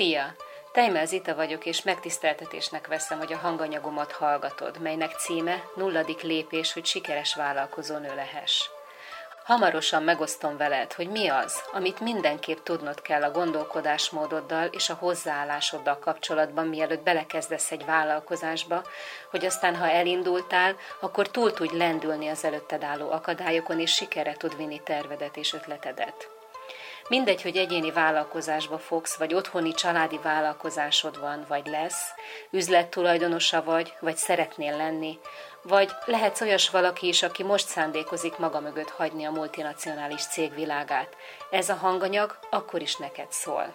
Szia! Tejmel Zita vagyok, és megtiszteltetésnek veszem, hogy a hanganyagomat hallgatod, melynek címe Nulladik lépés, hogy sikeres vállalkozó nő lehess. Hamarosan megosztom veled, hogy mi az, amit mindenképp tudnod kell a gondolkodásmódoddal és a hozzáállásoddal kapcsolatban, mielőtt belekezdesz egy vállalkozásba, hogy aztán, ha elindultál, akkor túl tudj lendülni az előtted álló akadályokon, és sikere tud vinni tervedet és ötletedet. Mindegy, hogy egyéni vállalkozásba fogsz, vagy otthoni családi vállalkozásod van, vagy lesz, üzlettulajdonosa vagy, vagy szeretnél lenni, vagy lehetsz olyas valaki is, aki most szándékozik maga mögött hagyni a multinacionális cég világát. Ez a hanganyag akkor is neked szól.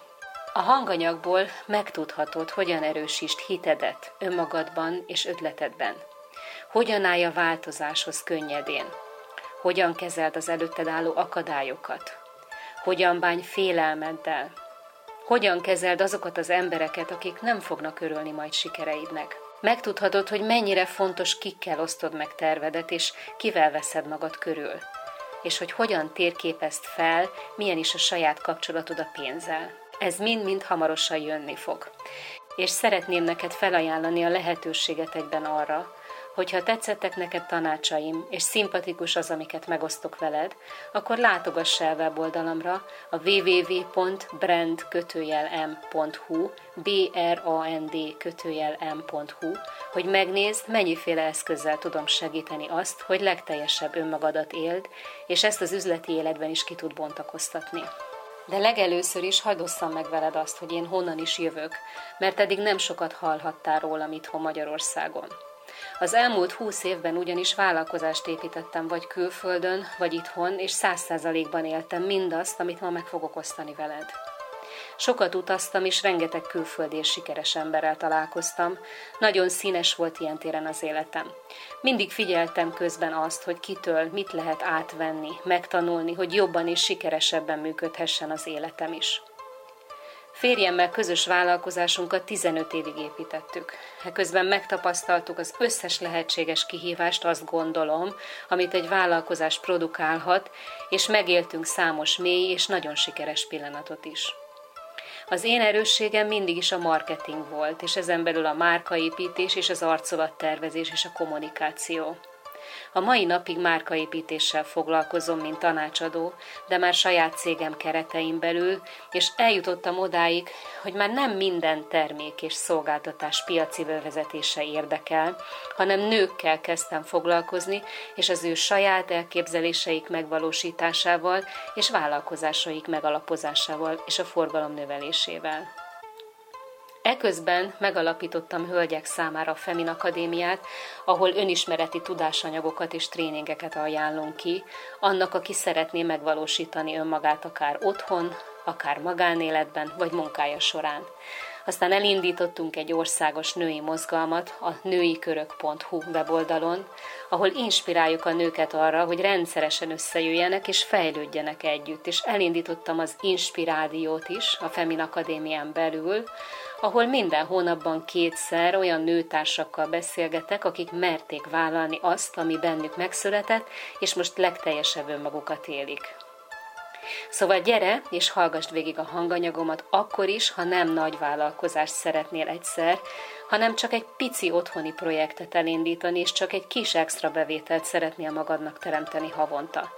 A hanganyagból megtudhatod, hogyan erősítsd hitedet önmagadban és ötletedben. Hogyan állj a változáshoz könnyedén. Hogyan kezeld az előtted álló akadályokat. Hogyan bánj félelmeddel. Hogyan kezeld azokat az embereket, akik nem fognak örülni majd sikereidnek. Megtudhatod, hogy mennyire fontos kikkel osztod meg tervedet, és kivel veszed magad körül. És hogy hogyan térképezd fel, milyen is a saját kapcsolatod a pénzzel. Ez mind-mind hamarosan jönni fog. És szeretném neked felajánlani a lehetőséget egyben arra, Hogyha tetszettek neked tanácsaim, és szimpatikus az, amiket megosztok veled, akkor látogass el weboldalamra a www.brand-m.hu b-r-a-n-d m.hu, hogy megnézd, mennyiféle eszközzel tudom segíteni azt, hogy legteljesebb önmagadat éld, és ezt az üzleti életben is ki tud bontakoztatni. De legelőször is hagyosszam meg veled azt, hogy én honnan is jövök, mert eddig nem sokat hallhattál rólam itthon Magyarországon. Az elmúlt húsz évben ugyanis vállalkozást építettem vagy külföldön, vagy itthon, és száz százalékban éltem mindazt, amit ma meg fogok osztani veled. Sokat utaztam, és rengeteg külföldi és sikeres emberrel találkoztam. Nagyon színes volt ilyen téren az életem. Mindig figyeltem közben azt, hogy kitől mit lehet átvenni, megtanulni, hogy jobban és sikeresebben működhessen az életem is. Férjemmel közös vállalkozásunkat 15 évig építettük. Ekközben megtapasztaltuk az összes lehetséges kihívást, azt gondolom, amit egy vállalkozás produkálhat, és megéltünk számos mély és nagyon sikeres pillanatot is. Az én erősségem mindig is a marketing volt, és ezen belül a márkaépítés és az arcolattervezés és a kommunikáció. A mai napig márkaépítéssel foglalkozom, mint tanácsadó, de már saját cégem keretein belül, és eljutottam odáig, hogy már nem minden termék és szolgáltatás piaci bevezetése érdekel, hanem nőkkel kezdtem foglalkozni, és az ő saját elképzeléseik megvalósításával és vállalkozásaik megalapozásával és a forgalom növelésével. Eközben megalapítottam hölgyek számára a Femin Akadémiát, ahol önismereti tudásanyagokat és tréningeket ajánlunk ki, annak, aki szeretné megvalósítani önmagát akár otthon, akár magánéletben, vagy munkája során. Aztán elindítottunk egy országos női mozgalmat a nőikörök.hu weboldalon, ahol inspiráljuk a nőket arra, hogy rendszeresen összejöjjenek és fejlődjenek együtt. És elindítottam az Inspirádiót is a Femin Akadémián belül, ahol minden hónapban kétszer olyan nőtársakkal beszélgetek, akik merték vállalni azt, ami bennük megszületett, és most legteljesebb önmagukat élik. Szóval gyere, és hallgassd végig a hanganyagomat akkor is, ha nem nagy vállalkozást szeretnél egyszer, hanem csak egy pici otthoni projektet elindítani, és csak egy kis extra bevételt szeretnél magadnak teremteni havonta.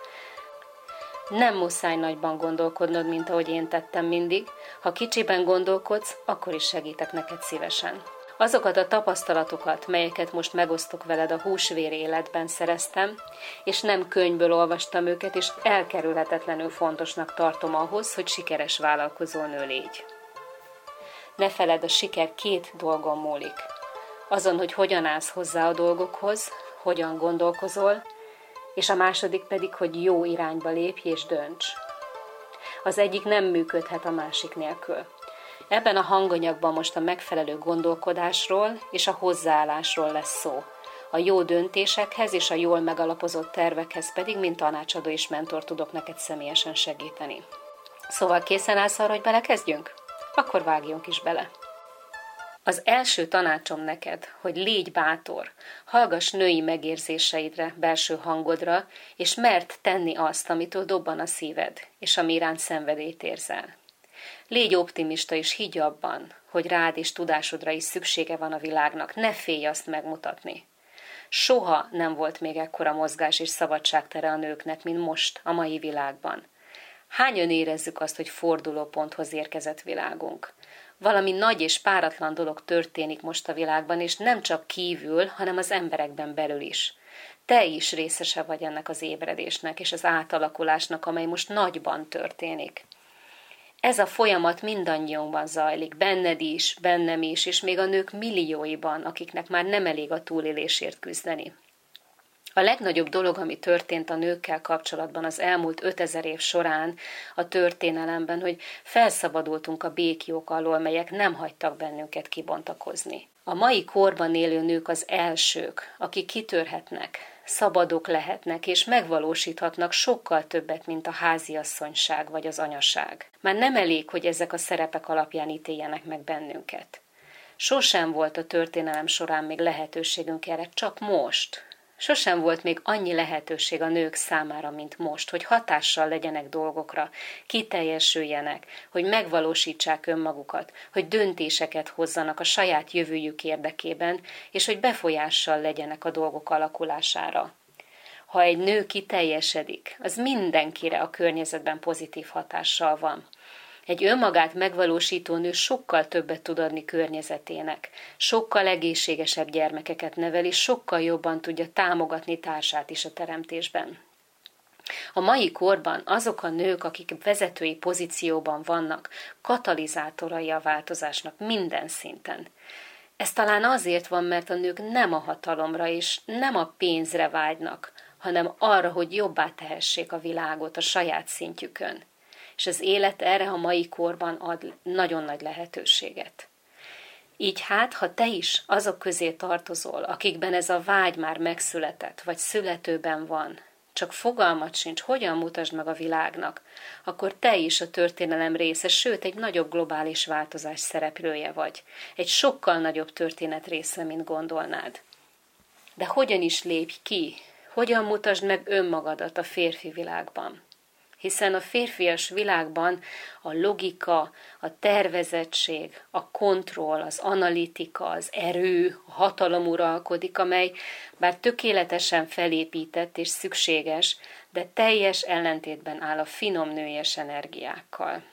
Nem muszáj nagyban gondolkodnod, mint ahogy én tettem mindig. Ha kicsiben gondolkodsz, akkor is segítek neked szívesen. Azokat a tapasztalatokat, melyeket most megosztok veled a húsvér életben szereztem, és nem könyvből olvastam őket, és elkerülhetetlenül fontosnak tartom ahhoz, hogy sikeres vállalkozó nő légy. Ne feled, a siker két dolgon múlik. Azon, hogy hogyan állsz hozzá a dolgokhoz, hogyan gondolkozol, és a második pedig, hogy jó irányba lépj és dönts. Az egyik nem működhet a másik nélkül. Ebben a hanganyagban most a megfelelő gondolkodásról és a hozzáállásról lesz szó. A jó döntésekhez és a jól megalapozott tervekhez pedig, mint tanácsadó és mentor tudok neked személyesen segíteni. Szóval készen állsz arra, hogy belekezdjünk? Akkor vágjunk is bele. Az első tanácsom neked, hogy légy bátor, hallgass női megérzéseidre, belső hangodra, és mert tenni azt, amitől dobban a szíved, és ami iránt szenvedélyt érzel. Légy optimista és higgy abban, hogy rád és tudásodra is szüksége van a világnak, ne félj azt megmutatni. Soha nem volt még ekkora mozgás és szabadságtere a nőknek, mint most, a mai világban. Hányan érezzük azt, hogy fordulóponthoz érkezett világunk? Valami nagy és páratlan dolog történik most a világban, és nem csak kívül, hanem az emberekben belül is. Te is részese vagy ennek az ébredésnek és az átalakulásnak, amely most nagyban történik. Ez a folyamat mindannyiunkban zajlik, benned is, bennem is, és még a nők millióiban, akiknek már nem elég a túlélésért küzdeni. A legnagyobb dolog, ami történt a nőkkel kapcsolatban az elmúlt 5000 év során a történelemben, hogy felszabadultunk a békjók alól, melyek nem hagytak bennünket kibontakozni. A mai korban élő nők az elsők, akik kitörhetnek, szabadok lehetnek és megvalósíthatnak sokkal többet, mint a háziasszonyság vagy az anyaság. Már nem elég, hogy ezek a szerepek alapján ítéljenek meg bennünket. Sosem volt a történelem során még lehetőségünk erre, csak most, Sosem volt még annyi lehetőség a nők számára, mint most, hogy hatással legyenek dolgokra, kiteljesüljenek, hogy megvalósítsák önmagukat, hogy döntéseket hozzanak a saját jövőjük érdekében, és hogy befolyással legyenek a dolgok alakulására. Ha egy nő kiteljesedik, az mindenkire a környezetben pozitív hatással van. Egy önmagát megvalósító nő sokkal többet tud adni környezetének, sokkal egészségesebb gyermekeket nevel, és sokkal jobban tudja támogatni társát is a teremtésben. A mai korban azok a nők, akik vezetői pozícióban vannak, katalizátorai a változásnak minden szinten. Ez talán azért van, mert a nők nem a hatalomra és nem a pénzre vágynak, hanem arra, hogy jobbá tehessék a világot a saját szintjükön és az élet erre a mai korban ad nagyon nagy lehetőséget. Így hát, ha te is azok közé tartozol, akikben ez a vágy már megszületett, vagy születőben van, csak fogalmat sincs, hogyan mutasd meg a világnak, akkor te is a történelem része, sőt, egy nagyobb globális változás szereplője vagy. Egy sokkal nagyobb történet része, mint gondolnád. De hogyan is lépj ki? Hogyan mutasd meg önmagadat a férfi világban? Hiszen a férfias világban a logika, a tervezettség, a kontroll, az analitika, az erő, a hatalom uralkodik, amely bár tökéletesen felépített és szükséges, de teljes ellentétben áll a finom nőies energiákkal.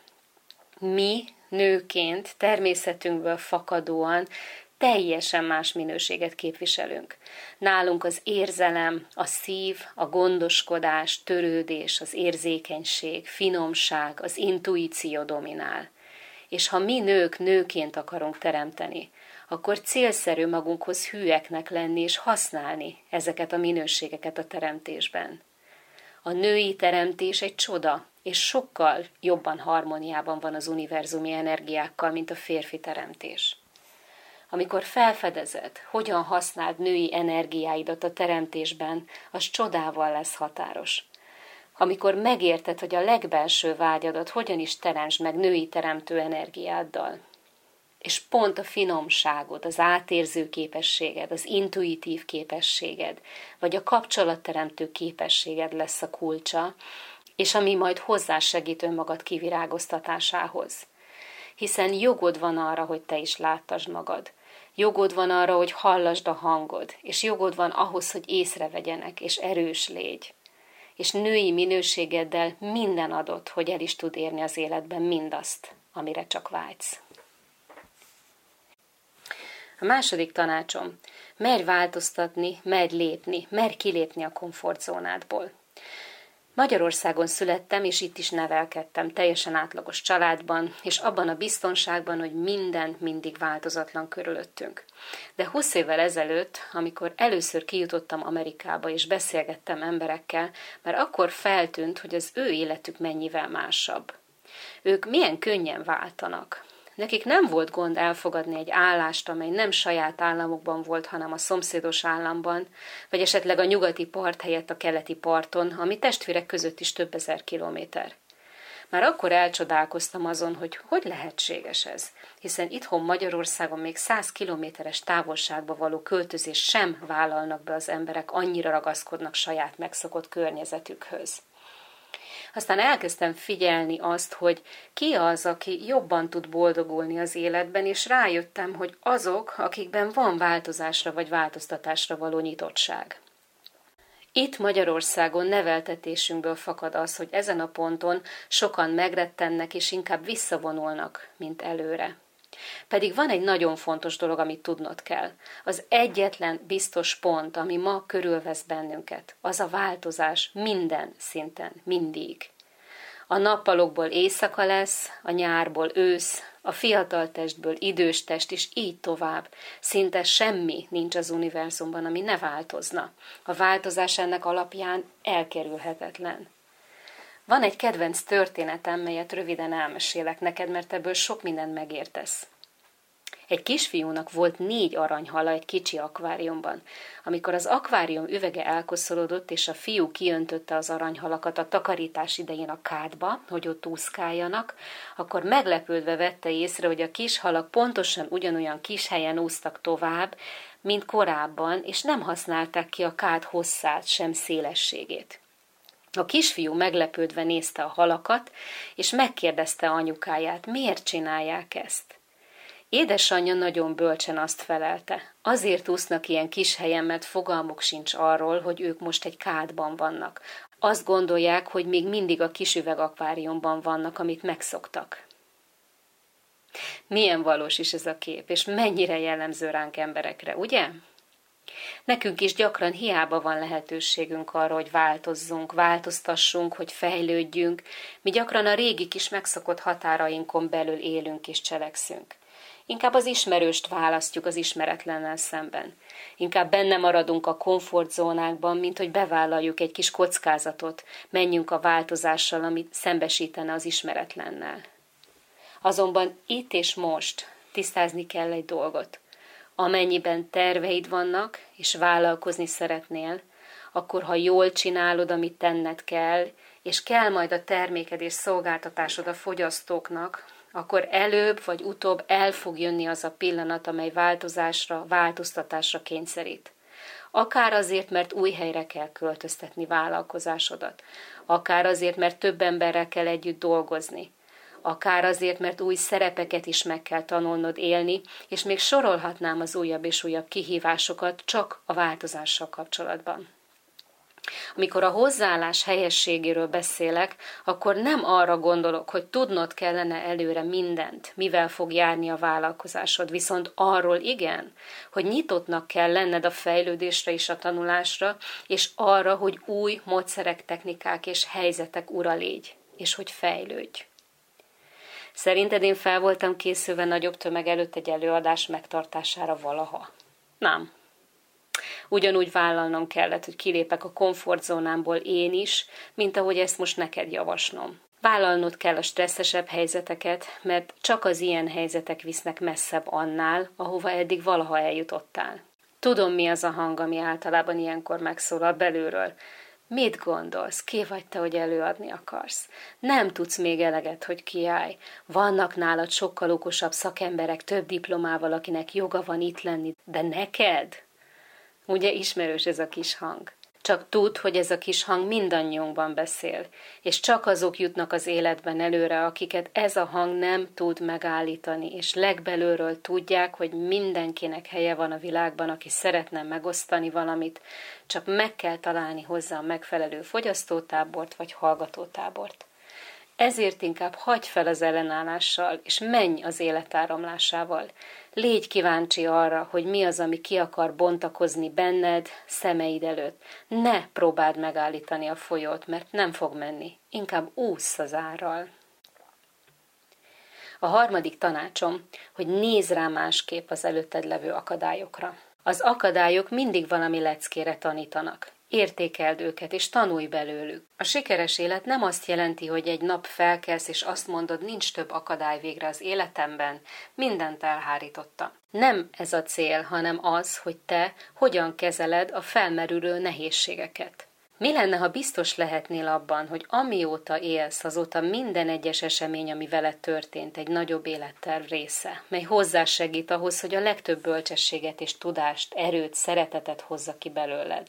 Mi, nőként, természetünkből fakadóan teljesen más minőséget képviselünk. Nálunk az érzelem, a szív, a gondoskodás, törődés, az érzékenység, finomság, az intuíció dominál. És ha mi nők nőként akarunk teremteni, akkor célszerű magunkhoz hűeknek lenni és használni ezeket a minőségeket a teremtésben. A női teremtés egy csoda, és sokkal jobban harmóniában van az univerzumi energiákkal, mint a férfi teremtés amikor felfedezed, hogyan használd női energiáidat a teremtésben, az csodával lesz határos. Amikor megérted, hogy a legbelső vágyadat hogyan is teremtsd meg női teremtő energiáddal, és pont a finomságod, az átérző képességed, az intuitív képességed, vagy a kapcsolatteremtő képességed lesz a kulcsa, és ami majd hozzásegít önmagad kivirágoztatásához. Hiszen jogod van arra, hogy te is láttasd magad. Jogod van arra, hogy hallasd a hangod, és jogod van ahhoz, hogy észrevegyenek, és erős légy. És női minőségeddel minden adott, hogy el is tud érni az életben mindazt, amire csak vágysz. A második tanácsom, merj változtatni, merj lépni, merj kilépni a komfortzónádból. Magyarországon születtem, és itt is nevelkedtem, teljesen átlagos családban, és abban a biztonságban, hogy minden mindig változatlan körülöttünk. De 20 évvel ezelőtt, amikor először kijutottam Amerikába, és beszélgettem emberekkel, már akkor feltűnt, hogy az ő életük mennyivel másabb. Ők milyen könnyen váltanak, Nekik nem volt gond elfogadni egy állást, amely nem saját államokban volt, hanem a szomszédos államban, vagy esetleg a nyugati part helyett a keleti parton, ami testvérek között is több ezer kilométer. Már akkor elcsodálkoztam azon, hogy hogy lehetséges ez, hiszen itthon Magyarországon még száz kilométeres távolságba való költözés sem vállalnak be az emberek, annyira ragaszkodnak saját megszokott környezetükhöz. Aztán elkezdtem figyelni azt, hogy ki az, aki jobban tud boldogulni az életben, és rájöttem, hogy azok, akikben van változásra vagy változtatásra való nyitottság. Itt Magyarországon neveltetésünkből fakad az, hogy ezen a ponton sokan megrettennek és inkább visszavonulnak, mint előre. Pedig van egy nagyon fontos dolog, amit tudnod kell. Az egyetlen biztos pont, ami ma körülvesz bennünket, az a változás minden szinten, mindig. A nappalokból éjszaka lesz, a nyárból ősz, a fiatal testből idős test, és így tovább. Szinte semmi nincs az univerzumban, ami ne változna. A változás ennek alapján elkerülhetetlen. Van egy kedvenc történetem, melyet röviden elmesélek neked, mert ebből sok mindent megértesz. Egy kisfiúnak volt négy aranyhala egy kicsi akváriumban. Amikor az akvárium üvege elkoszolódott, és a fiú kiöntötte az aranyhalakat a takarítás idején a kádba, hogy ott úszkáljanak, akkor meglepődve vette észre, hogy a kis halak pontosan ugyanolyan kis helyen úsztak tovább, mint korábban, és nem használták ki a kád hosszát, sem szélességét. A kisfiú meglepődve nézte a halakat, és megkérdezte anyukáját, miért csinálják ezt. Édesanyja nagyon bölcsen azt felelte. Azért úsznak ilyen kis helyen, mert fogalmuk sincs arról, hogy ők most egy kádban vannak. Azt gondolják, hogy még mindig a kis üvegakváriumban vannak, amit megszoktak. Milyen valós is ez a kép, és mennyire jellemző ránk emberekre, ugye? Nekünk is gyakran hiába van lehetőségünk arra, hogy változzunk, változtassunk, hogy fejlődjünk. Mi gyakran a régi kis megszokott határainkon belül élünk és cselekszünk. Inkább az ismerőst választjuk az ismeretlennel szemben. Inkább benne maradunk a komfortzónákban, mint hogy bevállaljuk egy kis kockázatot, menjünk a változással, amit szembesítene az ismeretlennel. Azonban itt és most tisztázni kell egy dolgot. Amennyiben terveid vannak, és vállalkozni szeretnél, akkor ha jól csinálod, amit tenned kell, és kell majd a terméked és szolgáltatásod a fogyasztóknak, akkor előbb vagy utóbb el fog jönni az a pillanat, amely változásra, változtatásra kényszerít. Akár azért, mert új helyre kell költöztetni vállalkozásodat, akár azért, mert több emberrel kell együtt dolgozni, akár azért, mert új szerepeket is meg kell tanulnod élni, és még sorolhatnám az újabb és újabb kihívásokat csak a változással kapcsolatban. Amikor a hozzáállás helyességéről beszélek, akkor nem arra gondolok, hogy tudnod kellene előre mindent, mivel fog járni a vállalkozásod, viszont arról igen, hogy nyitottnak kell lenned a fejlődésre és a tanulásra, és arra, hogy új módszerek, technikák és helyzetek ura légy, és hogy fejlődj. Szerinted én fel voltam készülve nagyobb tömeg előtt egy előadás megtartására valaha? Nem ugyanúgy vállalnom kellett, hogy kilépek a komfortzónámból én is, mint ahogy ezt most neked javaslom. Vállalnod kell a stresszesebb helyzeteket, mert csak az ilyen helyzetek visznek messzebb annál, ahova eddig valaha eljutottál. Tudom, mi az a hang, ami általában ilyenkor megszólal belülről. Mit gondolsz? Ki vagy te, hogy előadni akarsz? Nem tudsz még eleget, hogy kiállj. Vannak nálad sokkal okosabb szakemberek több diplomával, akinek joga van itt lenni, de neked? Ugye ismerős ez a kis hang. Csak tudd, hogy ez a kis hang mindannyiunkban beszél, és csak azok jutnak az életben előre, akiket ez a hang nem tud megállítani, és legbelülről tudják, hogy mindenkinek helye van a világban, aki szeretne megosztani valamit, csak meg kell találni hozzá a megfelelő fogyasztótábort vagy hallgatótábort. Ezért inkább hagyj fel az ellenállással, és menj az életáramlásával. Légy kíváncsi arra, hogy mi az, ami ki akar bontakozni benned, szemeid előtt. Ne próbáld megállítani a folyót, mert nem fog menni. Inkább ússz az árral. A harmadik tanácsom, hogy nézz rá másképp az előtted levő akadályokra. Az akadályok mindig valami leckére tanítanak. Értékeld őket, és tanulj belőlük. A sikeres élet nem azt jelenti, hogy egy nap felkelsz, és azt mondod, nincs több akadály végre az életemben, mindent elhárította. Nem ez a cél, hanem az, hogy te hogyan kezeled a felmerülő nehézségeket. Mi lenne, ha biztos lehetnél abban, hogy amióta élsz, azóta minden egyes esemény, ami veled történt, egy nagyobb életterv része, mely hozzásegít ahhoz, hogy a legtöbb bölcsességet és tudást, erőt, szeretetet hozza ki belőled.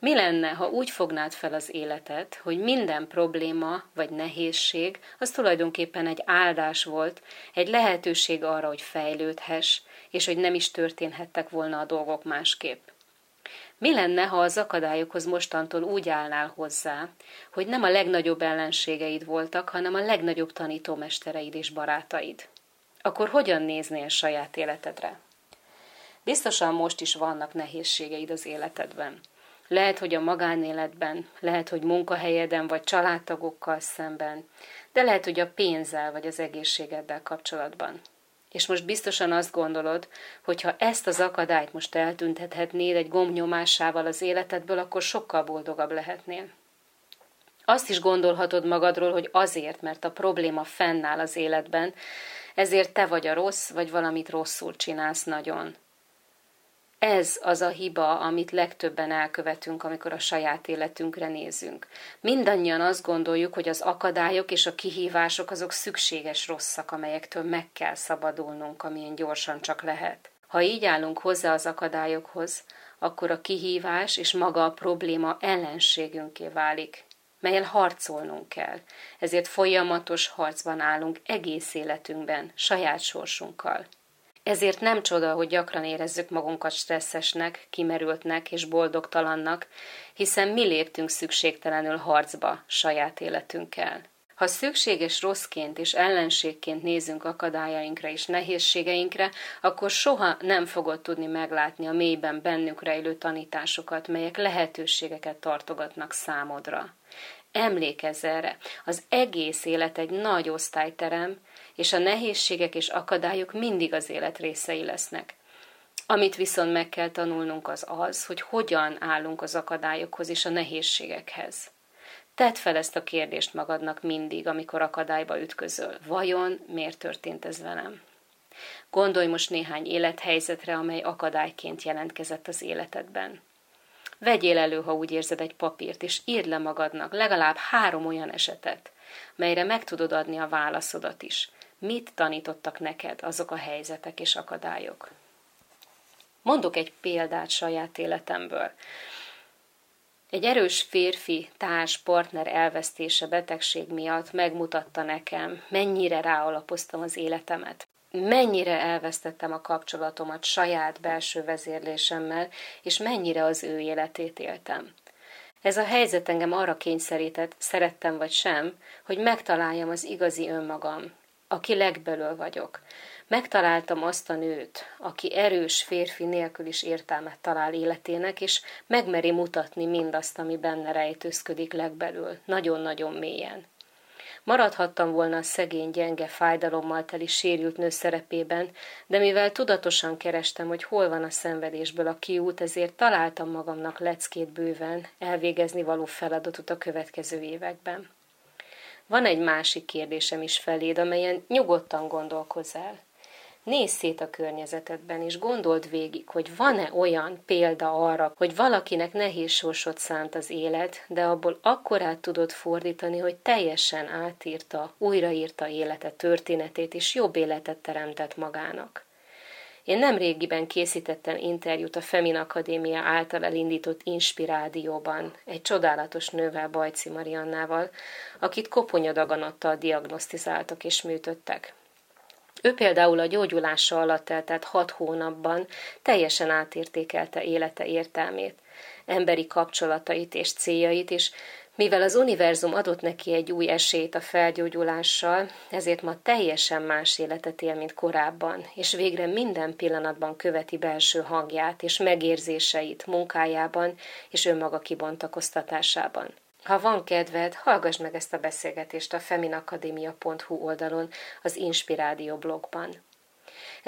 Mi lenne, ha úgy fognád fel az életet, hogy minden probléma vagy nehézség az tulajdonképpen egy áldás volt, egy lehetőség arra, hogy fejlődhess, és hogy nem is történhettek volna a dolgok másképp? Mi lenne, ha az akadályokhoz mostantól úgy állnál hozzá, hogy nem a legnagyobb ellenségeid voltak, hanem a legnagyobb tanítómestereid és barátaid? Akkor hogyan néznél saját életedre? Biztosan most is vannak nehézségeid az életedben. Lehet, hogy a magánéletben, lehet, hogy munkahelyeden vagy családtagokkal szemben, de lehet, hogy a pénzzel vagy az egészségeddel kapcsolatban. És most biztosan azt gondolod, hogy ha ezt az akadályt most eltüntethetnéd egy gombnyomásával az életedből, akkor sokkal boldogabb lehetnél. Azt is gondolhatod magadról, hogy azért, mert a probléma fennáll az életben, ezért te vagy a rossz, vagy valamit rosszul csinálsz nagyon. Ez az a hiba, amit legtöbben elkövetünk, amikor a saját életünkre nézünk. Mindannyian azt gondoljuk, hogy az akadályok és a kihívások azok szükséges rosszak, amelyektől meg kell szabadulnunk, amilyen gyorsan csak lehet. Ha így állunk hozzá az akadályokhoz, akkor a kihívás és maga a probléma ellenségünké válik, melyel harcolnunk kell. Ezért folyamatos harcban állunk egész életünkben, saját sorsunkkal. Ezért nem csoda, hogy gyakran érezzük magunkat stresszesnek, kimerültnek és boldogtalannak, hiszen mi léptünk szükségtelenül harcba saját életünkkel. Ha szükséges rosszként és ellenségként nézünk akadályainkra és nehézségeinkre, akkor soha nem fogod tudni meglátni a mélyben bennük rejlő tanításokat, melyek lehetőségeket tartogatnak számodra. Emlékezz erre, az egész élet egy nagy osztályterem, és a nehézségek és akadályok mindig az élet részei lesznek. Amit viszont meg kell tanulnunk az az, hogy hogyan állunk az akadályokhoz és a nehézségekhez. Tedd fel ezt a kérdést magadnak mindig, amikor akadályba ütközöl. Vajon miért történt ez velem? Gondolj most néhány élethelyzetre, amely akadályként jelentkezett az életedben. Vegyél elő, ha úgy érzed, egy papírt, és írd le magadnak legalább három olyan esetet, melyre meg tudod adni a válaszodat is. Mit tanítottak neked azok a helyzetek és akadályok? Mondok egy példát saját életemből. Egy erős férfi társ partner elvesztése betegség miatt megmutatta nekem, mennyire ráalapoztam az életemet. Mennyire elvesztettem a kapcsolatomat saját belső vezérlésemmel, és mennyire az ő életét éltem. Ez a helyzet engem arra kényszerített, szerettem vagy sem, hogy megtaláljam az igazi önmagam, aki legbelül vagyok. Megtaláltam azt a nőt, aki erős férfi nélkül is értelmet talál életének, és megmeri mutatni mindazt, ami benne rejtőzködik legbelül, nagyon-nagyon mélyen. Maradhattam volna a szegény, gyenge, fájdalommal teli sérült nő szerepében, de mivel tudatosan kerestem, hogy hol van a szenvedésből a kiút, ezért találtam magamnak leckét bőven elvégezni való feladatot a következő években. Van egy másik kérdésem is feléd, amelyen nyugodtan gondolkozz el. Nézz szét a környezetedben, és gondold végig, hogy van-e olyan példa arra, hogy valakinek nehéz sorsot szánt az élet, de abból akkorát tudod fordítani, hogy teljesen átírta, újraírta élete történetét, és jobb életet teremtett magának. Én nem régiben készítettem interjút a Femin Akadémia által elindított Inspirádióban egy csodálatos nővel, Bajci Mariannával, akit koponyadaganattal diagnosztizáltak és műtöttek. Ő például a gyógyulása alatt eltelt hat hónapban teljesen átértékelte élete értelmét, emberi kapcsolatait és céljait, és mivel az univerzum adott neki egy új esélyt a felgyógyulással, ezért ma teljesen más életet él, mint korábban, és végre minden pillanatban követi belső hangját és megérzéseit munkájában és önmaga kibontakoztatásában. Ha van kedved, hallgass meg ezt a beszélgetést a feminakadémia.hu oldalon, az Inspirádió blogban.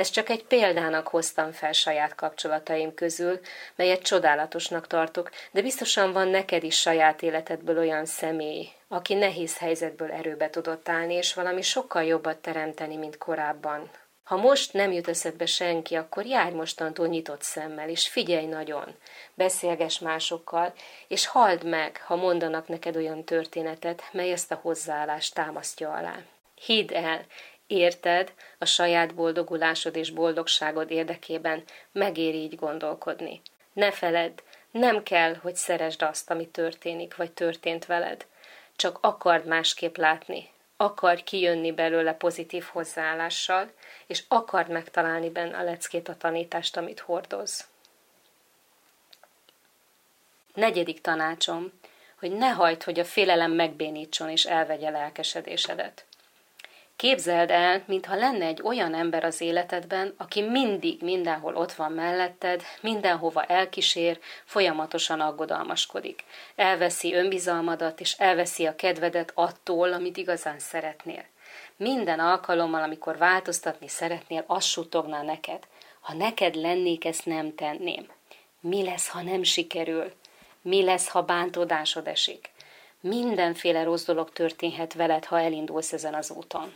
Ezt csak egy példának hoztam fel saját kapcsolataim közül, melyet csodálatosnak tartok, de biztosan van neked is saját életedből olyan személy, aki nehéz helyzetből erőbe tudott állni, és valami sokkal jobbat teremteni, mint korábban. Ha most nem jut eszedbe senki, akkor járj mostantól nyitott szemmel, és figyelj nagyon, beszélges másokkal, és halld meg, ha mondanak neked olyan történetet, mely ezt a hozzáállást támasztja alá. Hidd el, Érted, a saját boldogulásod és boldogságod érdekében megéri így gondolkodni. Ne feledd, Nem kell, hogy szeresd azt, ami történik, vagy történt veled. Csak akard másképp látni, akar kijönni belőle pozitív hozzáállással, és akar megtalálni benne a leckét, a tanítást, amit hordoz. Negyedik tanácsom, hogy ne hagyd, hogy a félelem megbénítson és elvegye lelkesedésedet. Képzeld el, mintha lenne egy olyan ember az életedben, aki mindig mindenhol ott van melletted, mindenhova elkísér, folyamatosan aggodalmaskodik. Elveszi önbizalmadat, és elveszi a kedvedet attól, amit igazán szeretnél. Minden alkalommal, amikor változtatni szeretnél, azt suttogná neked. Ha neked lennék, ezt nem tenném. Mi lesz, ha nem sikerül? Mi lesz, ha bántódásod esik? Mindenféle rossz dolog történhet veled, ha elindulsz ezen az úton.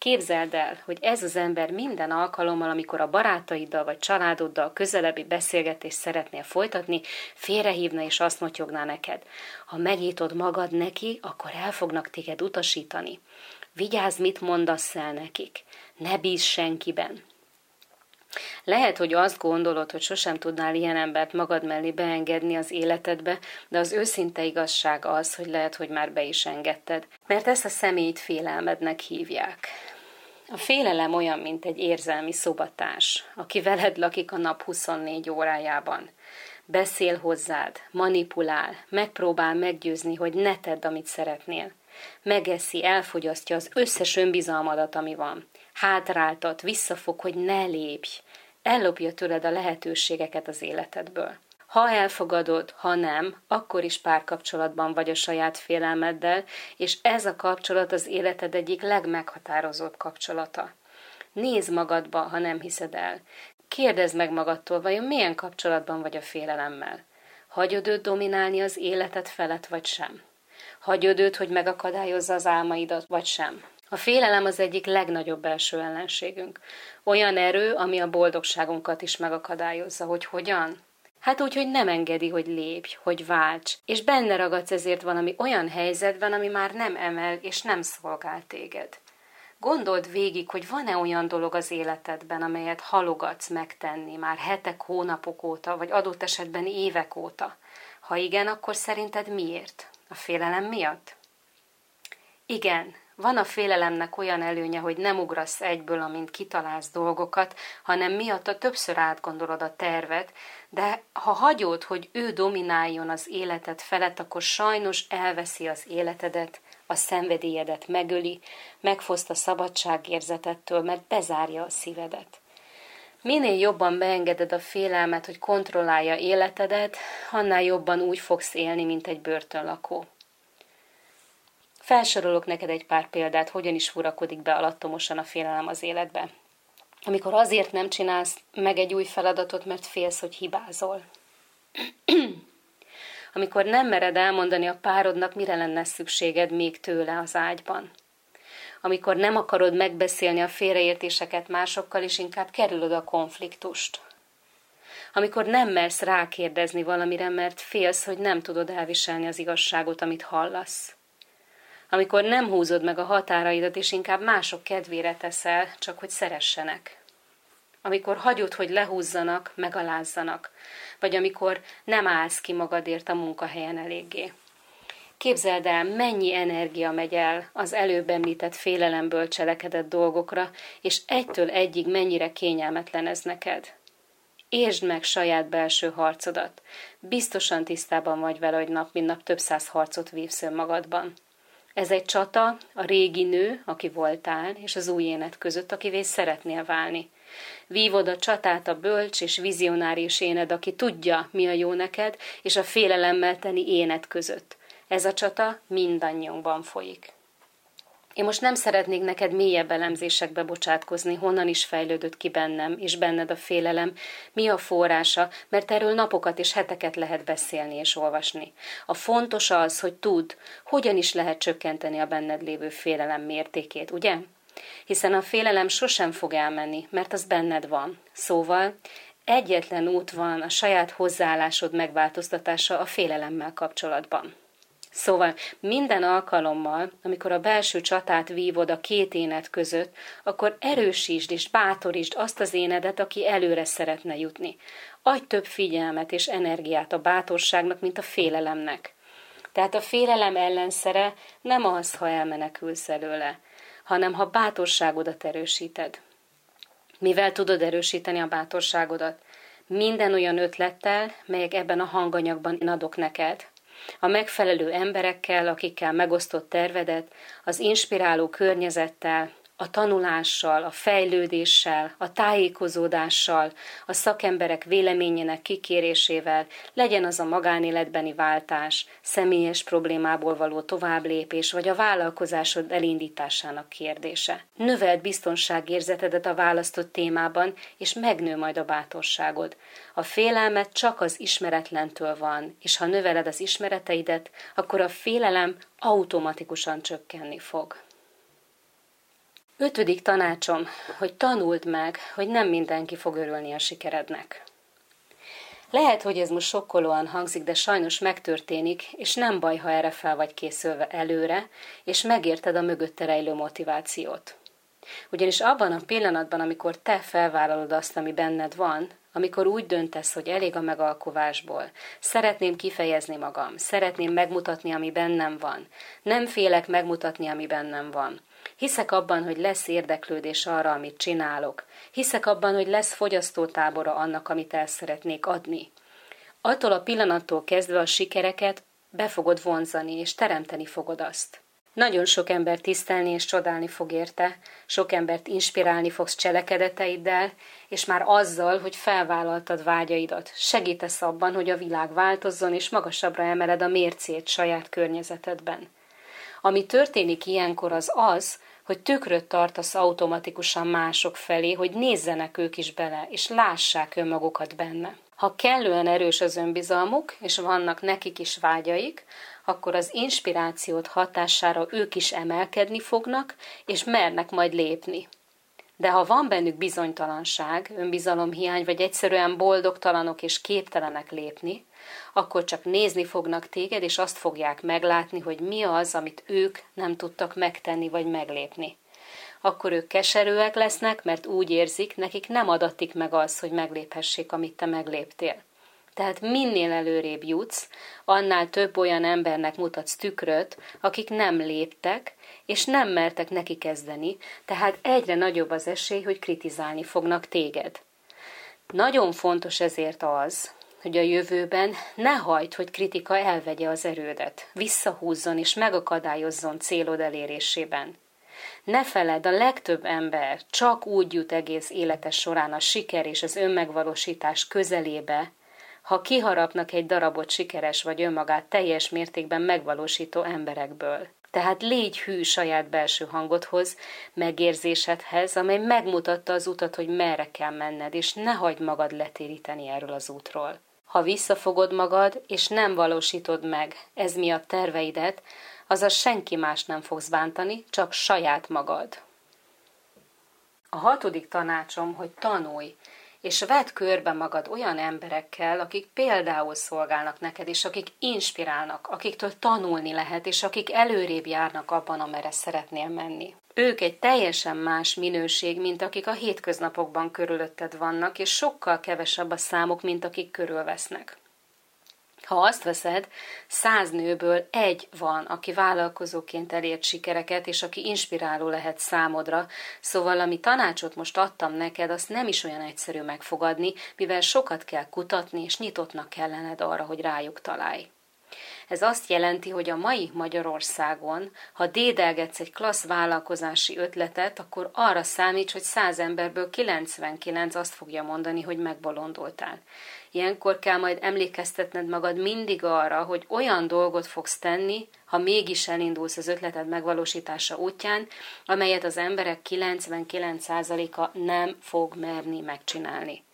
Képzeld el, hogy ez az ember minden alkalommal, amikor a barátaiddal vagy családoddal közelebbi beszélgetést szeretnél folytatni, félrehívna és azt motyogná neked. Ha megítod magad neki, akkor el fognak téged utasítani. Vigyázz, mit mondasz el nekik. Ne bízz senkiben. Lehet, hogy azt gondolod, hogy sosem tudnál ilyen embert magad mellé beengedni az életedbe, de az őszinte igazság az, hogy lehet, hogy már be is engedted, mert ezt a személyt félelmednek hívják. A félelem olyan, mint egy érzelmi szobatárs, aki veled lakik a nap 24 órájában. Beszél hozzád, manipulál, megpróbál meggyőzni, hogy ne tedd, amit szeretnél. Megeszi, elfogyasztja az összes önbizalmadat, ami van. Hátráltat, visszafog, hogy ne lépj. Ellopja tőled a lehetőségeket az életedből. Ha elfogadod, ha nem, akkor is párkapcsolatban vagy a saját félelmeddel, és ez a kapcsolat az életed egyik legmeghatározóbb kapcsolata. Nézd magadba, ha nem hiszed el. Kérdezd meg magadtól, vajon milyen kapcsolatban vagy a félelemmel. Hagyod őt dominálni az életed felett, vagy sem? Hagyod őt, hogy megakadályozza az álmaidat, vagy sem? A félelem az egyik legnagyobb belső ellenségünk. Olyan erő, ami a boldogságunkat is megakadályozza. Hogy hogyan? Hát úgy, hogy nem engedi, hogy lépj, hogy válts, és benne ragadsz ezért valami olyan helyzetben, ami már nem emel és nem szolgál téged. Gondold végig, hogy van-e olyan dolog az életedben, amelyet halogatsz megtenni már hetek, hónapok óta, vagy adott esetben évek óta. Ha igen, akkor szerinted miért? A félelem miatt? Igen, van a félelemnek olyan előnye, hogy nem ugrasz egyből, amint kitalálsz dolgokat, hanem miatta többször átgondolod a tervet, de ha hagyod, hogy ő domináljon az életed felett, akkor sajnos elveszi az életedet, a szenvedélyedet megöli, megfoszt a szabadságérzetettől, mert bezárja a szívedet. Minél jobban beengeded a félelmet, hogy kontrollálja életedet, annál jobban úgy fogsz élni, mint egy börtönlakó. Felsorolok neked egy pár példát, hogyan is furakodik be alattomosan a félelem az életbe. Amikor azért nem csinálsz meg egy új feladatot, mert félsz, hogy hibázol. Amikor nem mered elmondani a párodnak, mire lenne szükséged még tőle az ágyban. Amikor nem akarod megbeszélni a félreértéseket másokkal, és inkább kerülöd a konfliktust. Amikor nem mersz rákérdezni valamire, mert félsz, hogy nem tudod elviselni az igazságot, amit hallasz amikor nem húzod meg a határaidat, és inkább mások kedvére teszel, csak hogy szeressenek. Amikor hagyod, hogy lehúzzanak, megalázzanak, vagy amikor nem állsz ki magadért a munkahelyen eléggé. Képzeld el, mennyi energia megy el az előbb említett félelemből cselekedett dolgokra, és egytől egyig mennyire kényelmetlen ez neked. Értsd meg saját belső harcodat. Biztosan tisztában vagy vele, hogy nap mint nap több száz harcot vívsz önmagadban. Ez egy csata a régi nő, aki voltál, és az új énet között, akivé szeretnél válni. Vívod a csatát a bölcs és vizionárius éned, aki tudja, mi a jó neked, és a félelemmel teni énet között. Ez a csata mindannyiunkban folyik. Én most nem szeretnék neked mélyebb elemzésekbe bocsátkozni, honnan is fejlődött ki bennem és benned a félelem, mi a forrása, mert erről napokat és heteket lehet beszélni és olvasni. A fontos az, hogy tudd, hogyan is lehet csökkenteni a benned lévő félelem mértékét, ugye? Hiszen a félelem sosem fog elmenni, mert az benned van. Szóval egyetlen út van a saját hozzáállásod megváltoztatása a félelemmel kapcsolatban. Szóval minden alkalommal, amikor a belső csatát vívod a két énet között, akkor erősítsd és bátorítsd azt az énedet, aki előre szeretne jutni. Adj több figyelmet és energiát a bátorságnak, mint a félelemnek. Tehát a félelem ellenszere nem az, ha elmenekülsz előle, hanem ha bátorságodat erősíted. Mivel tudod erősíteni a bátorságodat? Minden olyan ötlettel, melyek ebben a hanganyagban adok neked. A megfelelő emberekkel, akikkel megosztott tervedet, az inspiráló környezettel, a tanulással, a fejlődéssel, a tájékozódással, a szakemberek véleményének kikérésével, legyen az a magánéletbeni váltás, személyes problémából való továbblépés, vagy a vállalkozásod elindításának kérdése. Növeld biztonságérzetedet a választott témában, és megnő majd a bátorságod. A félelmet csak az ismeretlentől van, és ha növeled az ismereteidet, akkor a félelem automatikusan csökkenni fog. Ötödik tanácsom, hogy tanuld meg, hogy nem mindenki fog örülni a sikerednek. Lehet, hogy ez most sokkolóan hangzik, de sajnos megtörténik, és nem baj, ha erre fel vagy készülve előre, és megérted a mögötte rejlő motivációt. Ugyanis abban a pillanatban, amikor te felvállalod azt, ami benned van, amikor úgy döntesz, hogy elég a megalkovásból, szeretném kifejezni magam, szeretném megmutatni, ami bennem van, nem félek megmutatni, ami bennem van, Hiszek abban, hogy lesz érdeklődés arra, amit csinálok. Hiszek abban, hogy lesz fogyasztótábora annak, amit el szeretnék adni. Attól a pillanattól kezdve a sikereket be fogod vonzani, és teremteni fogod azt. Nagyon sok ember tisztelni és csodálni fog érte, sok embert inspirálni fogsz cselekedeteiddel, és már azzal, hogy felvállaltad vágyaidat. Segítesz abban, hogy a világ változzon, és magasabbra emeled a mércét saját környezetedben. Ami történik ilyenkor az az, hogy tükröt tartasz automatikusan mások felé, hogy nézzenek ők is bele, és lássák önmagukat benne. Ha kellően erős az önbizalmuk, és vannak nekik is vágyaik, akkor az inspirációt hatására ők is emelkedni fognak, és mernek majd lépni. De ha van bennük bizonytalanság, önbizalomhiány, vagy egyszerűen boldogtalanok és képtelenek lépni, akkor csak nézni fognak téged, és azt fogják meglátni, hogy mi az, amit ők nem tudtak megtenni vagy meglépni. Akkor ők keserűek lesznek, mert úgy érzik, nekik nem adatik meg az, hogy megléphessék, amit te megléptél. Tehát minél előrébb jutsz, annál több olyan embernek mutatsz tükröt, akik nem léptek, és nem mertek neki kezdeni, tehát egyre nagyobb az esély, hogy kritizálni fognak téged. Nagyon fontos ezért az, hogy a jövőben ne hagyd, hogy kritika elvegye az erődet, visszahúzzon és megakadályozzon célod elérésében. Ne feled, a legtöbb ember csak úgy jut egész élete során a siker és az önmegvalósítás közelébe, ha kiharapnak egy darabot sikeres vagy önmagát teljes mértékben megvalósító emberekből. Tehát légy hű saját belső hangodhoz, megérzésedhez, amely megmutatta az utat, hogy merre kell menned, és ne hagyd magad letéríteni erről az útról. Ha visszafogod magad, és nem valósítod meg ez miatt terveidet, azaz senki más nem fogsz bántani, csak saját magad. A hatodik tanácsom, hogy tanulj, és vedd körbe magad olyan emberekkel, akik például szolgálnak neked, és akik inspirálnak, akiktől tanulni lehet, és akik előrébb járnak abban, amerre szeretnél menni. Ők egy teljesen más minőség, mint akik a hétköznapokban körülötted vannak, és sokkal kevesebb a számok, mint akik körülvesznek. Ha azt veszed, száz nőből egy van, aki vállalkozóként elért sikereket, és aki inspiráló lehet számodra, szóval ami tanácsot most adtam neked, azt nem is olyan egyszerű megfogadni, mivel sokat kell kutatni, és nyitottnak kell lenned arra, hogy rájuk találj. Ez azt jelenti, hogy a mai Magyarországon, ha dédelgetsz egy klassz vállalkozási ötletet, akkor arra számíts, hogy száz emberből 99 azt fogja mondani, hogy megbolondultál. Ilyenkor kell majd emlékeztetned magad mindig arra, hogy olyan dolgot fogsz tenni, ha mégis elindulsz az ötleted megvalósítása útján, amelyet az emberek 99%-a nem fog merni megcsinálni.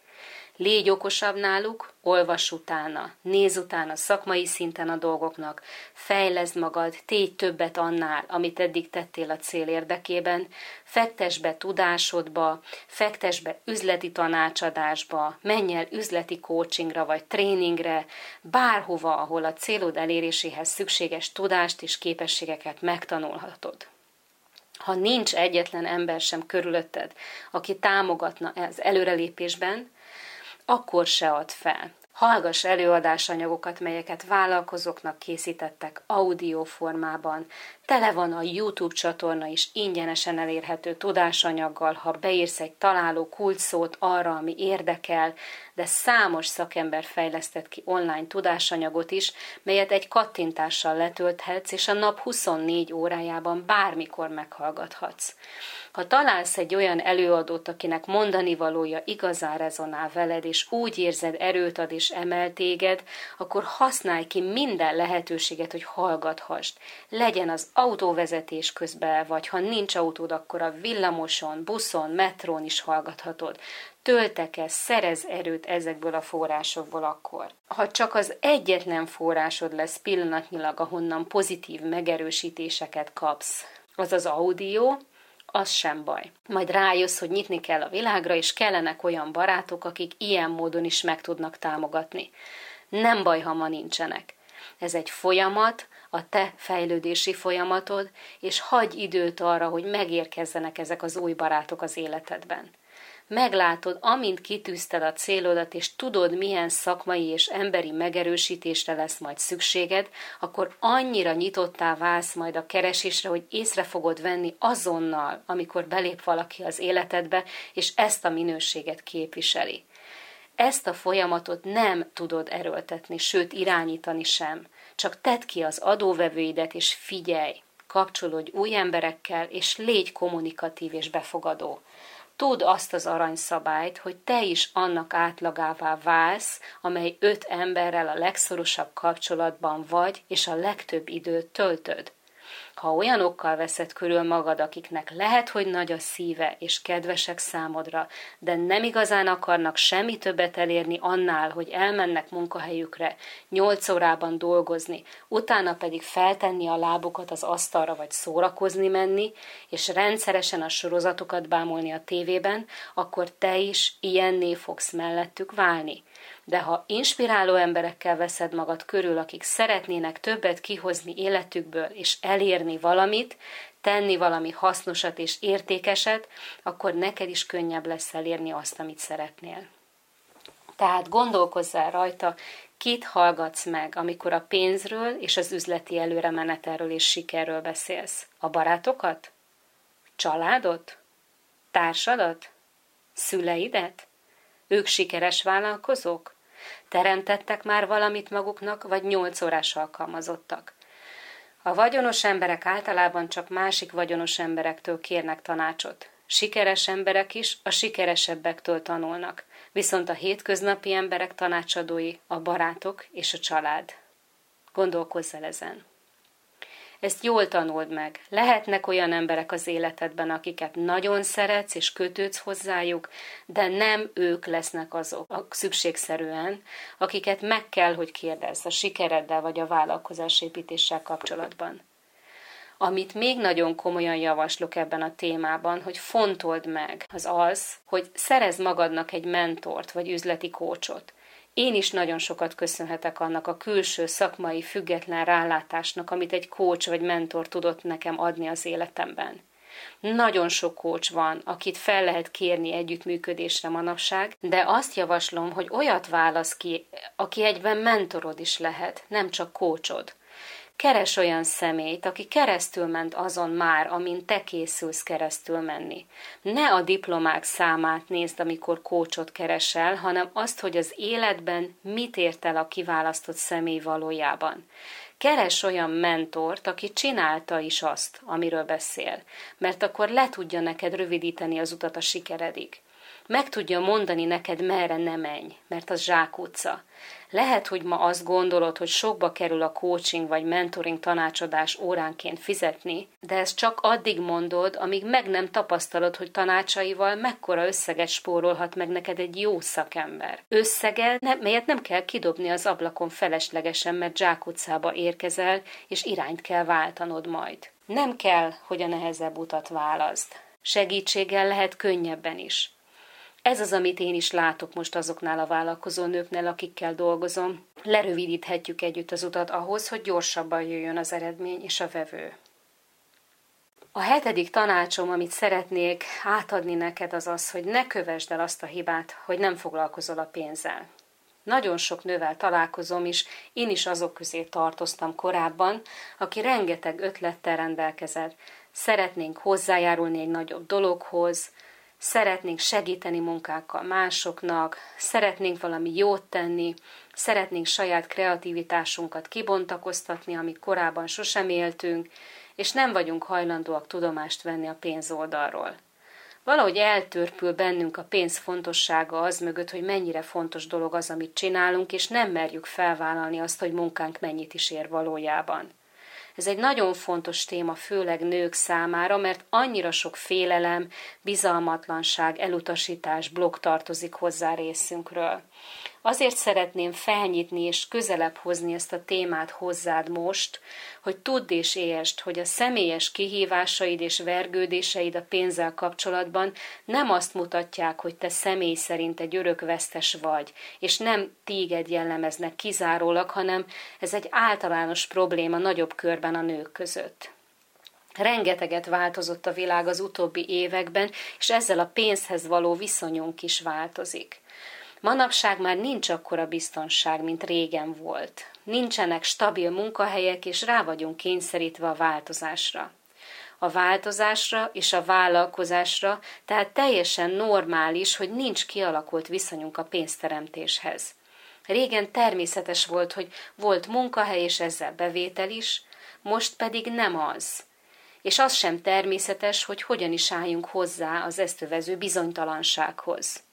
Légy okosabb náluk, olvass utána, néz utána szakmai szinten a dolgoknak, fejleszd magad, tégy többet annál, amit eddig tettél a cél érdekében, fektes be tudásodba, fektes be üzleti tanácsadásba, menj el üzleti coachingra vagy tréningre, bárhova, ahol a célod eléréséhez szükséges tudást és képességeket megtanulhatod. Ha nincs egyetlen ember sem körülötted, aki támogatna az előrelépésben, akkor se ad fel. Hallgass előadásanyagokat, melyeket vállalkozóknak készítettek audio formában. Tele van a YouTube csatorna is ingyenesen elérhető tudásanyaggal, ha beírsz egy találó kulcsszót arra, ami érdekel, de számos szakember fejlesztett ki online tudásanyagot is, melyet egy kattintással letölthetsz, és a nap 24 órájában bármikor meghallgathatsz. Ha találsz egy olyan előadót, akinek mondani valója igazán rezonál veled, és úgy érzed erőt ad és emel téged, akkor használj ki minden lehetőséget, hogy hallgathast. Legyen az autóvezetés közben, vagy ha nincs autód, akkor a villamoson, buszon, metrón is hallgathatod töltekez, szerez erőt ezekből a forrásokból akkor. Ha csak az egyetlen forrásod lesz pillanatnyilag, ahonnan pozitív megerősítéseket kapsz, az az audio, az sem baj. Majd rájössz, hogy nyitni kell a világra, és kellenek olyan barátok, akik ilyen módon is meg tudnak támogatni. Nem baj, ha ma nincsenek. Ez egy folyamat, a te fejlődési folyamatod, és hagy időt arra, hogy megérkezzenek ezek az új barátok az életedben meglátod, amint kitűzted a célodat, és tudod, milyen szakmai és emberi megerősítésre lesz majd szükséged, akkor annyira nyitottá válsz majd a keresésre, hogy észre fogod venni azonnal, amikor belép valaki az életedbe, és ezt a minőséget képviseli. Ezt a folyamatot nem tudod erőltetni, sőt irányítani sem. Csak tedd ki az adóvevőidet, és figyelj, kapcsolódj új emberekkel, és légy kommunikatív és befogadó. Tudd azt az aranyszabályt, hogy te is annak átlagává válsz, amely öt emberrel a legszorosabb kapcsolatban vagy, és a legtöbb időt töltöd ha olyanokkal veszed körül magad, akiknek lehet, hogy nagy a szíve és kedvesek számodra, de nem igazán akarnak semmi többet elérni annál, hogy elmennek munkahelyükre, nyolc órában dolgozni, utána pedig feltenni a lábukat az asztalra vagy szórakozni menni, és rendszeresen a sorozatokat bámulni a tévében, akkor te is ilyenné fogsz mellettük válni de ha inspiráló emberekkel veszed magad körül, akik szeretnének többet kihozni életükből és elérni valamit, tenni valami hasznosat és értékeset, akkor neked is könnyebb lesz elérni azt, amit szeretnél. Tehát gondolkozzál rajta, kit hallgatsz meg, amikor a pénzről és az üzleti előremenetelről és sikerről beszélsz. A barátokat? Családot? Társadat? Szüleidet? Ők sikeres vállalkozók? Teremtettek már valamit maguknak, vagy nyolc órás alkalmazottak? A vagyonos emberek általában csak másik vagyonos emberektől kérnek tanácsot. Sikeres emberek is a sikeresebbektől tanulnak, viszont a hétköznapi emberek tanácsadói a barátok és a család. Gondolkozz el ezen. Ezt jól tanuld meg. Lehetnek olyan emberek az életedben, akiket nagyon szeretsz és kötődsz hozzájuk, de nem ők lesznek azok a szükségszerűen, akiket meg kell, hogy kérdezz a sikereddel vagy a vállalkozásépítéssel kapcsolatban. Amit még nagyon komolyan javaslok ebben a témában, hogy fontold meg, az az, hogy szerez magadnak egy mentort vagy üzleti kócsot. Én is nagyon sokat köszönhetek annak a külső szakmai független rálátásnak, amit egy kócs vagy mentor tudott nekem adni az életemben. Nagyon sok kócs van, akit fel lehet kérni együttműködésre manapság, de azt javaslom, hogy olyat válasz ki, aki egyben mentorod is lehet, nem csak kócsod. Keres olyan személyt, aki keresztül ment azon már, amin te készülsz keresztül menni. Ne a diplomák számát nézd, amikor kócsot keresel, hanem azt, hogy az életben mit ért el a kiválasztott személy valójában. Keres olyan mentort, aki csinálta is azt, amiről beszél, mert akkor le tudja neked rövidíteni az utat a sikeredig. Meg tudja mondani neked, merre ne menj, mert az zsákutca. Lehet, hogy ma azt gondolod, hogy sokba kerül a coaching vagy mentoring tanácsadás óránként fizetni, de ezt csak addig mondod, amíg meg nem tapasztalod, hogy tanácsaival mekkora összeget spórolhat meg neked egy jó szakember. Összeget, ne, melyet nem kell kidobni az ablakon feleslegesen, mert zsákutcába érkezel, és irányt kell váltanod majd. Nem kell, hogy a nehezebb utat válaszd. Segítséggel lehet könnyebben is. Ez az, amit én is látok most azoknál a vállalkozó nőknél, akikkel dolgozom. Lerövidíthetjük együtt az utat ahhoz, hogy gyorsabban jöjjön az eredmény és a vevő. A hetedik tanácsom, amit szeretnék átadni neked, az az, hogy ne kövesd el azt a hibát, hogy nem foglalkozol a pénzzel. Nagyon sok nővel találkozom, és én is azok közé tartoztam korábban, aki rengeteg ötlettel rendelkezett. Szeretnénk hozzájárulni egy nagyobb dologhoz, szeretnénk segíteni munkákkal másoknak, szeretnénk valami jót tenni, szeretnénk saját kreativitásunkat kibontakoztatni, amit korábban sosem éltünk, és nem vagyunk hajlandóak tudomást venni a pénzoldalról. Valahogy eltörpül bennünk a pénz fontossága az mögött, hogy mennyire fontos dolog az, amit csinálunk, és nem merjük felvállalni azt, hogy munkánk mennyit is ér valójában. Ez egy nagyon fontos téma, főleg nők számára, mert annyira sok félelem, bizalmatlanság, elutasítás, blokk tartozik hozzá részünkről. Azért szeretném felnyitni és közelebb hozni ezt a témát hozzád most, hogy tudd és értsd, hogy a személyes kihívásaid és vergődéseid a pénzzel kapcsolatban nem azt mutatják, hogy te személy szerint egy örökvesztes vagy, és nem téged jellemeznek kizárólag, hanem ez egy általános probléma nagyobb körben a nők között. Rengeteget változott a világ az utóbbi években, és ezzel a pénzhez való viszonyunk is változik. Manapság már nincs akkora biztonság, mint régen volt. Nincsenek stabil munkahelyek, és rá vagyunk kényszerítve a változásra. A változásra és a vállalkozásra, tehát teljesen normális, hogy nincs kialakult viszonyunk a pénzteremtéshez. Régen természetes volt, hogy volt munkahely és ezzel bevétel is, most pedig nem az. És az sem természetes, hogy hogyan is álljunk hozzá az ezt bizonytalansághoz.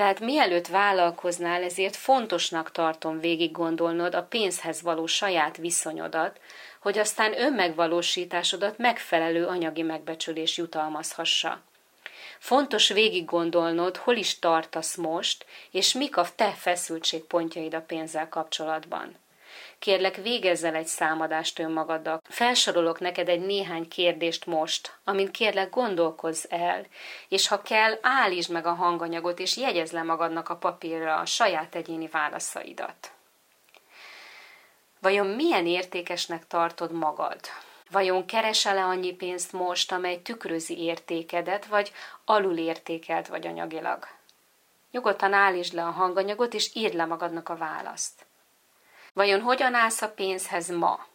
Tehát mielőtt vállalkoznál, ezért fontosnak tartom végig gondolnod a pénzhez való saját viszonyodat, hogy aztán önmegvalósításodat megfelelő anyagi megbecsülés jutalmazhassa. Fontos végig gondolnod, hol is tartasz most, és mik a te feszültségpontjaid a pénzzel kapcsolatban. Kérlek, végezzel egy számadást önmagaddal. Felsorolok neked egy néhány kérdést most, amin kérlek gondolkozz el, és ha kell, állítsd meg a hanganyagot, és jegyezd le magadnak a papírra a saját egyéni válaszaidat. Vajon milyen értékesnek tartod magad? Vajon keresel-e annyi pénzt most, amely tükrözi értékedet, vagy alul értékelt vagy anyagilag? Nyugodtan állítsd le a hanganyagot, és írd le magadnak a választ. Vajon hogyan állsz a pénzhez ma?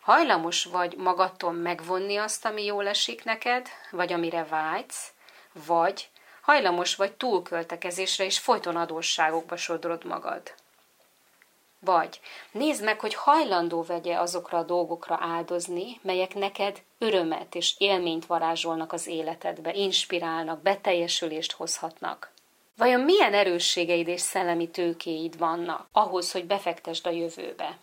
Hajlamos vagy magadtól megvonni azt, ami jól esik neked, vagy amire vágysz, vagy hajlamos vagy túlköltekezésre és folyton adósságokba sodrod magad. Vagy nézd meg, hogy hajlandó vegye azokra a dolgokra áldozni, melyek neked örömet és élményt varázsolnak az életedbe, inspirálnak, beteljesülést hozhatnak. Vajon milyen erősségeid és szellemi tőkéid vannak ahhoz, hogy befektesd a jövőbe?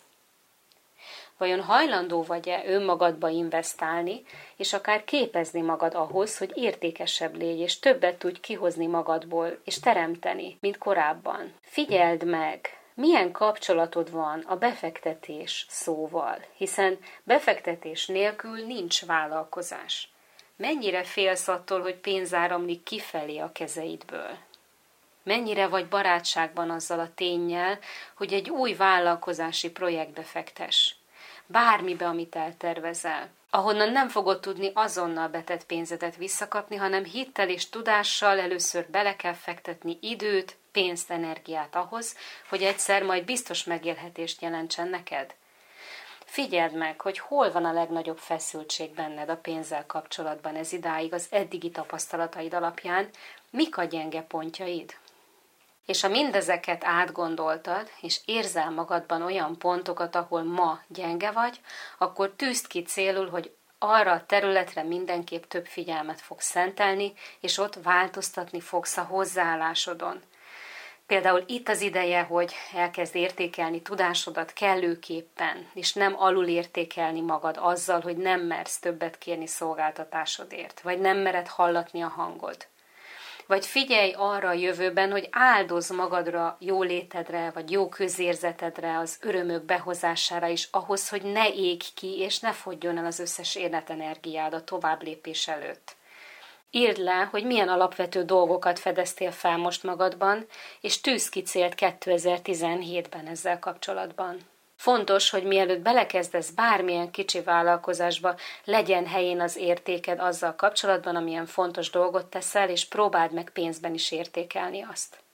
Vajon hajlandó vagy-e önmagadba investálni, és akár képezni magad ahhoz, hogy értékesebb légy, és többet tudj kihozni magadból, és teremteni, mint korábban? Figyeld meg, milyen kapcsolatod van a befektetés szóval, hiszen befektetés nélkül nincs vállalkozás. Mennyire félsz attól, hogy pénz áramlik kifelé a kezeidből? Mennyire vagy barátságban azzal a tényel, hogy egy új vállalkozási projektbe fektes. Bármibe, amit eltervezel. Ahonnan nem fogod tudni azonnal betett pénzedet visszakapni, hanem hittel és tudással először bele kell fektetni időt, pénzt, energiát ahhoz, hogy egyszer majd biztos megélhetést jelentsen neked. Figyeld meg, hogy hol van a legnagyobb feszültség benned a pénzzel kapcsolatban ez idáig az eddigi tapasztalataid alapján, mik a gyenge pontjaid? És ha mindezeket átgondoltad, és érzel magadban olyan pontokat, ahol ma gyenge vagy, akkor tűzd ki célul, hogy arra a területre mindenképp több figyelmet fogsz szentelni, és ott változtatni fogsz a hozzáállásodon. Például itt az ideje, hogy elkezd értékelni tudásodat kellőképpen, és nem alul értékelni magad azzal, hogy nem mersz többet kérni szolgáltatásodért, vagy nem mered hallatni a hangod vagy figyelj arra a jövőben, hogy áldoz magadra, jó létedre, vagy jó közérzetedre, az örömök behozására is, ahhoz, hogy ne ég ki, és ne fogjon el az összes életenergiád a tovább lépés előtt. Írd le, hogy milyen alapvető dolgokat fedeztél fel most magadban, és tűz ki célt 2017-ben ezzel kapcsolatban. Fontos, hogy mielőtt belekezdesz bármilyen kicsi vállalkozásba, legyen helyén az értéked azzal kapcsolatban, amilyen fontos dolgot teszel, és próbáld meg pénzben is értékelni azt.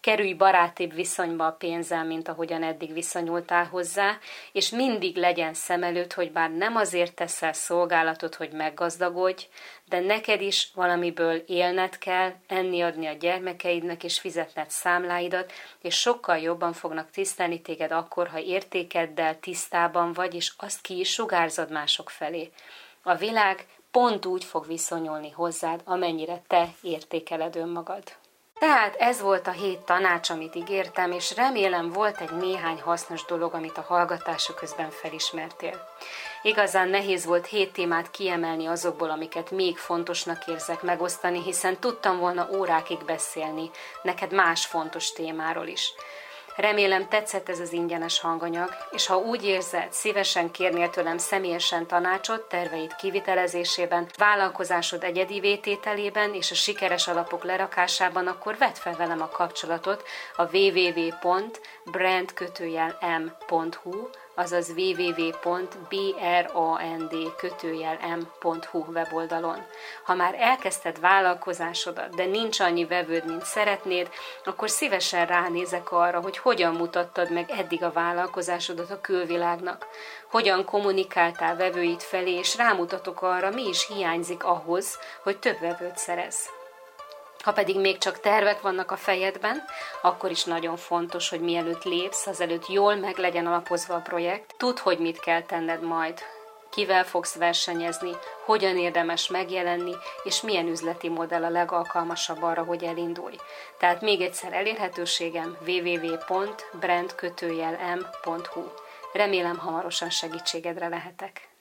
Kerülj barátibb viszonyba a pénzzel, mint ahogyan eddig viszonyultál hozzá, és mindig legyen szem előtt, hogy bár nem azért teszel szolgálatot, hogy meggazdagodj, de neked is valamiből élned kell, enni adni a gyermekeidnek, és fizetned számláidat, és sokkal jobban fognak tisztelni téged akkor, ha értékeddel tisztában vagy, és azt ki is sugárzod mások felé. A világ pont úgy fog viszonyulni hozzád, amennyire te értékeled önmagad. Tehát ez volt a hét tanács, amit ígértem, és remélem volt egy néhány hasznos dolog, amit a hallgatások közben felismertél. Igazán nehéz volt hét témát kiemelni azokból, amiket még fontosnak érzek megosztani, hiszen tudtam volna órákig beszélni, neked más fontos témáról is. Remélem tetszett ez az ingyenes hanganyag, és ha úgy érzed, szívesen kérnél tőlem személyesen tanácsot terveid kivitelezésében, vállalkozásod egyedi vétételében és a sikeres alapok lerakásában, akkor vedd fel velem a kapcsolatot a www.brandkötőjel.m.hu azaz www.brand-m.hu weboldalon. Ha már elkezdted vállalkozásodat, de nincs annyi vevőd, mint szeretnéd, akkor szívesen ránézek arra, hogy hogyan mutattad meg eddig a vállalkozásodat a külvilágnak, hogyan kommunikáltál vevőid felé, és rámutatok arra, mi is hiányzik ahhoz, hogy több vevőt szerez. Ha pedig még csak tervek vannak a fejedben, akkor is nagyon fontos, hogy mielőtt lépsz, azelőtt jól meg legyen alapozva a projekt, tudd, hogy mit kell tenned majd, kivel fogsz versenyezni, hogyan érdemes megjelenni, és milyen üzleti modell a legalkalmasabb arra, hogy elindulj. Tehát még egyszer elérhetőségem www.brandkötőjel.m.hu. Remélem hamarosan segítségedre lehetek.